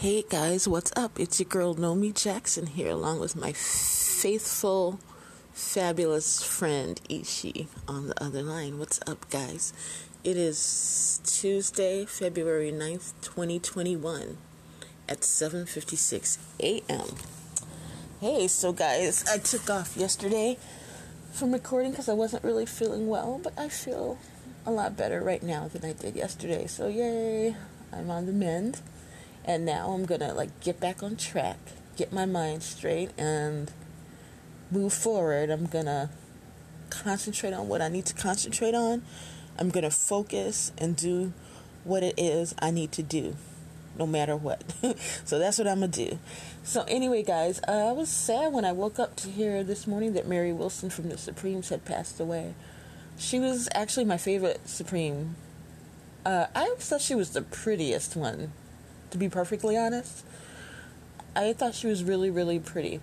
Hey guys, what's up? It's your girl Nomy Jackson here, along with my faithful, fabulous friend Ishi on the other line. What's up, guys? It is Tuesday, February 9th, 2021 at 7:56 a.m. Hey, so guys, I took off yesterday from recording because I wasn't really feeling well, but I feel a lot better right now than I did yesterday. So yay, I'm on the mend and now I'm gonna like get back on track, get my mind straight, and move forward. I'm gonna concentrate on what I need to concentrate on. I'm gonna focus and do what it is I need to do, no matter what. so that's what I'm gonna do. So anyway, guys, uh, I was sad when I woke up to hear this morning that Mary Wilson from the Supremes had passed away. She was actually my favorite Supreme. Uh, I thought she was the prettiest one to be perfectly honest. I thought she was really, really pretty.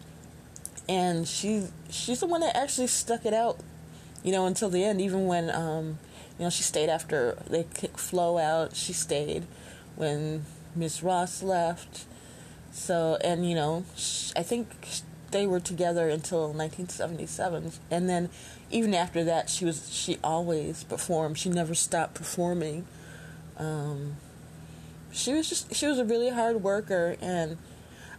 And she she's the one that actually stuck it out, you know, until the end. Even when, um, you know, she stayed after they kicked Flo out. She stayed when Miss Ross left. So, and you know, I think they were together until 1977, and then even after that, she was she always performed. She never stopped performing. Um, she was just she was a really hard worker and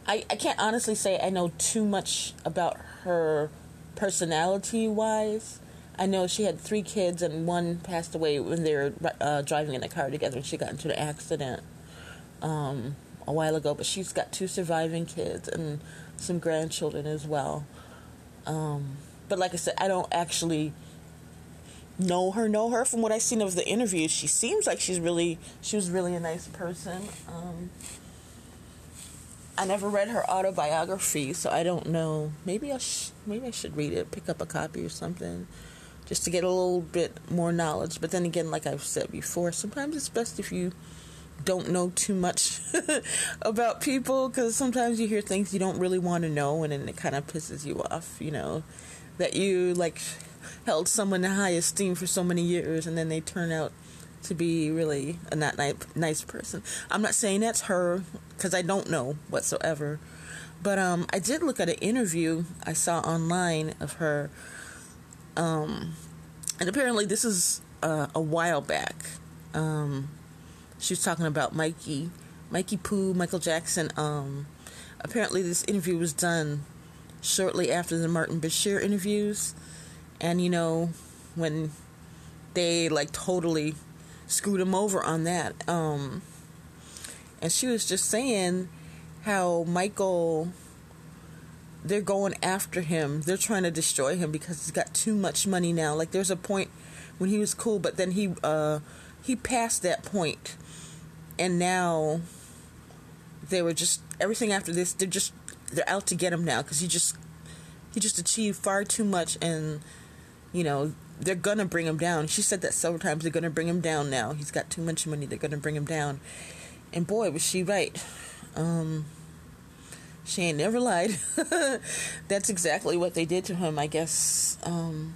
I, I can't honestly say I know too much about her personality wise. I know she had three kids and one passed away when they were uh, driving in a car together and she got into an accident um, a while ago. But she's got two surviving kids and some grandchildren as well. Um, but like I said, I don't actually know her, know her. From what I've seen of the interviews, she seems like she's really, she was really a nice person. Um, I never read her autobiography, so I don't know. Maybe I sh- maybe I should read it, pick up a copy or something, just to get a little bit more knowledge. But then again, like I've said before, sometimes it's best if you don't know too much about people because sometimes you hear things you don't really want to know, and then it kind of pisses you off. You know that you like held someone in high esteem for so many years and then they turn out to be really a not nice person. I'm not saying that's her because I don't know whatsoever. But um, I did look at an interview I saw online of her. Um, and apparently, this is uh, a while back. Um, she was talking about Mikey, Mikey Poo, Michael Jackson. Um, apparently, this interview was done shortly after the Martin Bashir interviews and you know when they like totally screwed him over on that um and she was just saying how Michael they're going after him. They're trying to destroy him because he's got too much money now. Like there's a point when he was cool but then he uh he passed that point. And now they were just everything after this they're just they're out to get him now because he just he just achieved far too much and you know, they're gonna bring him down. She said that several times. They're gonna bring him down now. He's got too much money. They're gonna bring him down. And boy, was she right. Um, she ain't never lied. That's exactly what they did to him. I guess um,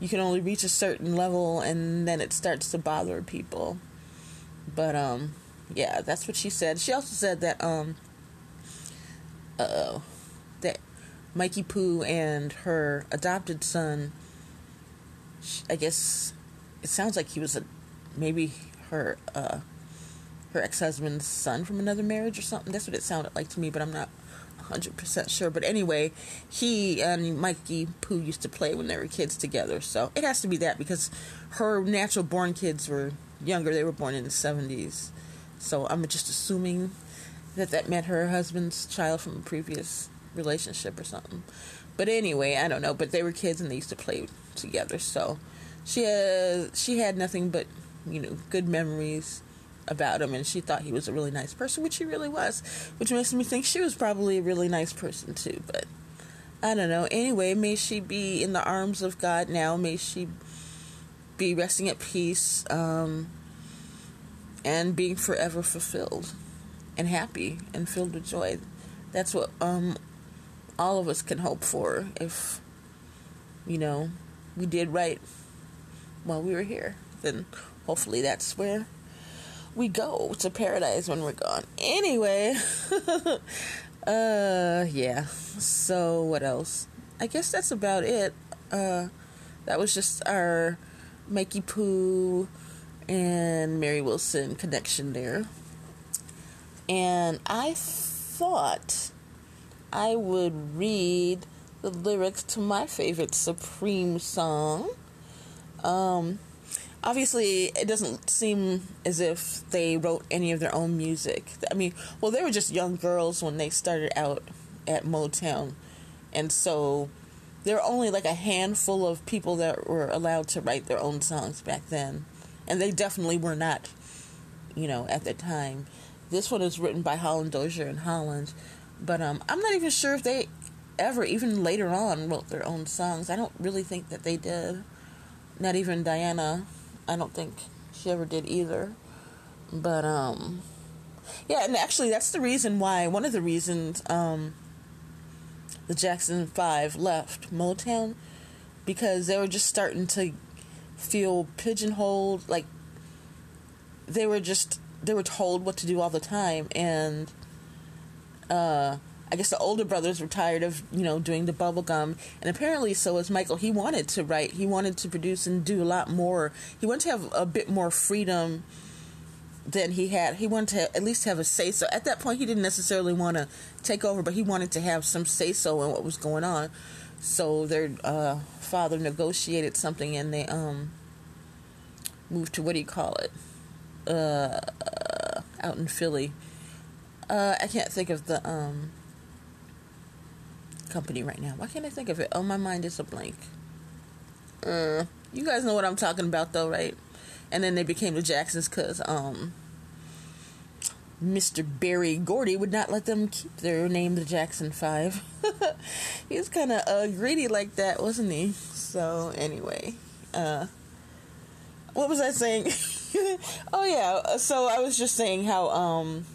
you can only reach a certain level, and then it starts to bother people. But um, yeah, that's what she said. She also said that um, uh, that Mikey Poo and her adopted son I guess it sounds like he was a maybe her uh, her ex husband's son from another marriage or something. That's what it sounded like to me, but I'm not 100% sure. But anyway, he and Mikey Poo used to play when they were kids together, so it has to be that because her natural born kids were younger. They were born in the 70s, so I'm just assuming that that meant her husband's child from a previous relationship or something. But anyway, I don't know. But they were kids and they used to play together. So she has she had nothing but you know good memories about him, and she thought he was a really nice person, which he really was. Which makes me think she was probably a really nice person too. But I don't know. Anyway, may she be in the arms of God now. May she be resting at peace um, and being forever fulfilled and happy and filled with joy. That's what um, all of us can hope for if, you know, we did right while we were here. Then hopefully that's where we go to paradise when we're gone. Anyway, uh, yeah. So what else? I guess that's about it. Uh, that was just our Mikey Poo and Mary Wilson connection there. And I thought I would read the lyrics to my favorite Supreme song. Um, obviously, it doesn't seem as if they wrote any of their own music. I mean, well, they were just young girls when they started out at Motown, and so there were only like a handful of people that were allowed to write their own songs back then, and they definitely were not, you know, at the time. This one is written by Holland Dozier and Holland, but um, I'm not even sure if they ever, even later on, wrote their own songs. I don't really think that they did. Not even Diana. I don't think she ever did either. But um, yeah, and actually, that's the reason why. One of the reasons um, the Jackson Five left Motown because they were just starting to feel pigeonholed. Like they were just they were told what to do all the time, and uh, I guess the older brothers were tired of you know doing the bubblegum, and apparently so was Michael. He wanted to write, he wanted to produce and do a lot more. He wanted to have a bit more freedom than he had. He wanted to at least have a say so. At that point, he didn't necessarily want to take over, but he wanted to have some say so in what was going on. So their uh, father negotiated something, and they um moved to what do you call it? Uh, out in Philly. Uh, I can't think of the um company right now. Why can't I think of it? Oh, my mind is a blank. Uh, you guys know what I'm talking about, though, right? And then they became the Jacksons because um, Mr. Berry Gordy would not let them keep their name, the Jackson Five. he was kind of uh, greedy like that, wasn't he? So anyway, uh, what was I saying? oh yeah, so I was just saying how um,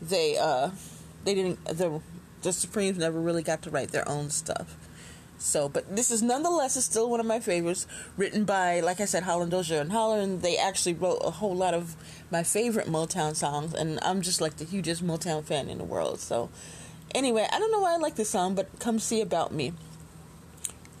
they uh, they didn't the the Supremes never really got to write their own stuff. So, but this is nonetheless is still one of my favorites, written by, like I said, Holland Dozier and Holland. They actually wrote a whole lot of my favorite Motown songs, and I'm just like the hugest Motown fan in the world. So, anyway, I don't know why I like this song, but come see about me.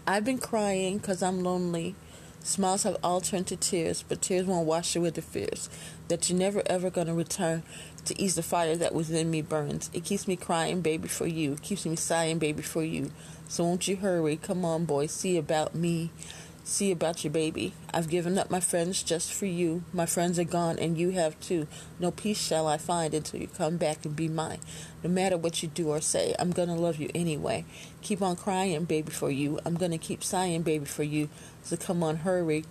I've been crying because I'm lonely. Smiles have all turned to tears, but tears won't wash away the fears that you're never ever gonna return to ease the fire that within me burns. It keeps me crying, baby, for you. It keeps me sighing, baby, for you. So won't you hurry? Come on, boy, see about me. See about your baby. I've given up my friends just for you. My friends are gone, and you have too. No peace shall I find until you come back and be mine. No matter what you do or say, I'm gonna love you anyway. Keep on crying, baby, for you. I'm gonna keep sighing, baby, for you. So come on, hurry.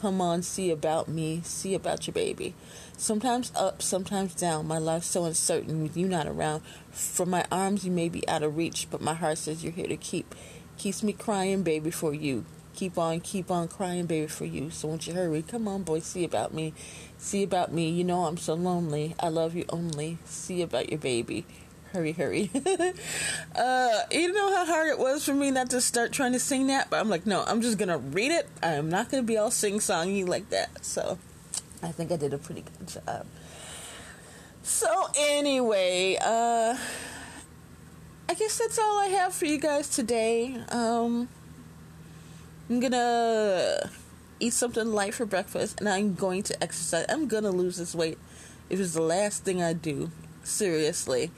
Come on, see about me. See about your baby. Sometimes up, sometimes down. My life's so uncertain with you not around. From my arms, you may be out of reach, but my heart says you're here to keep. Keeps me crying, baby, for you. Keep on, keep on crying, baby, for you. So won't you hurry? Come on, boy, see about me. See about me. You know I'm so lonely. I love you only. See about your baby. Hurry, hurry. uh, you know how hard it was for me not to start trying to sing that? But I'm like, no, I'm just to read it. I'm not going to be all sing songy like that. So. I think I did a pretty good job. So anyway, uh I guess that's all I have for you guys today. Um I'm gonna eat something light for breakfast and I'm going to exercise. I'm gonna lose this weight. if it's the last thing I do. Seriously.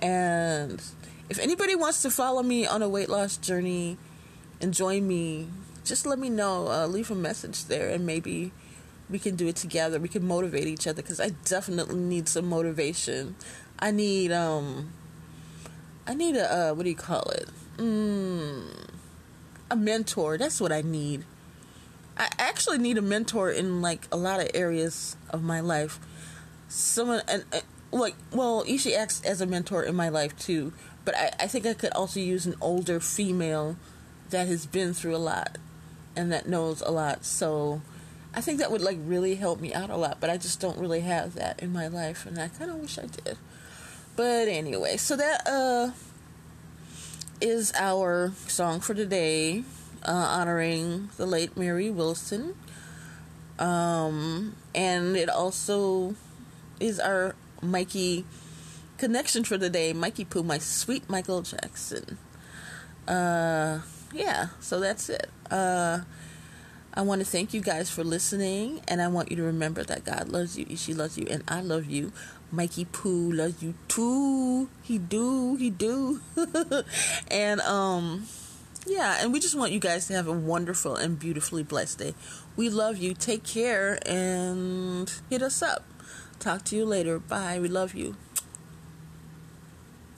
And if anybody wants to follow me on a weight loss journey and join me, just let me know. Uh, leave a message there and maybe we can do it together. We can motivate each other because I definitely need some motivation. I need um I need a uh, what do you call it? Mm, a mentor. That's what I need. I actually need a mentor in like a lot of areas of my life. Someone and, like well, Ishi acts as a mentor in my life too. But I, I think I could also use an older female that has been through a lot and that knows a lot. So I think that would like really help me out a lot, but I just don't really have that in my life, and I kind of wish I did. But anyway, so that uh is our song for today, uh, honoring the late Mary Wilson. Um, And it also is our Mikey connection for the day. Mikey Poo, my sweet Michael Jackson. Uh, yeah, so that's it. Uh, I want to thank you guys for listening, and I want you to remember that God loves you, she loves you, and I love you. Mikey Poo loves you too. He do, he do. and um yeah, and we just want you guys to have a wonderful and beautifully blessed day. We love you. Take care and hit us up. Talk to you later. Bye. We love you.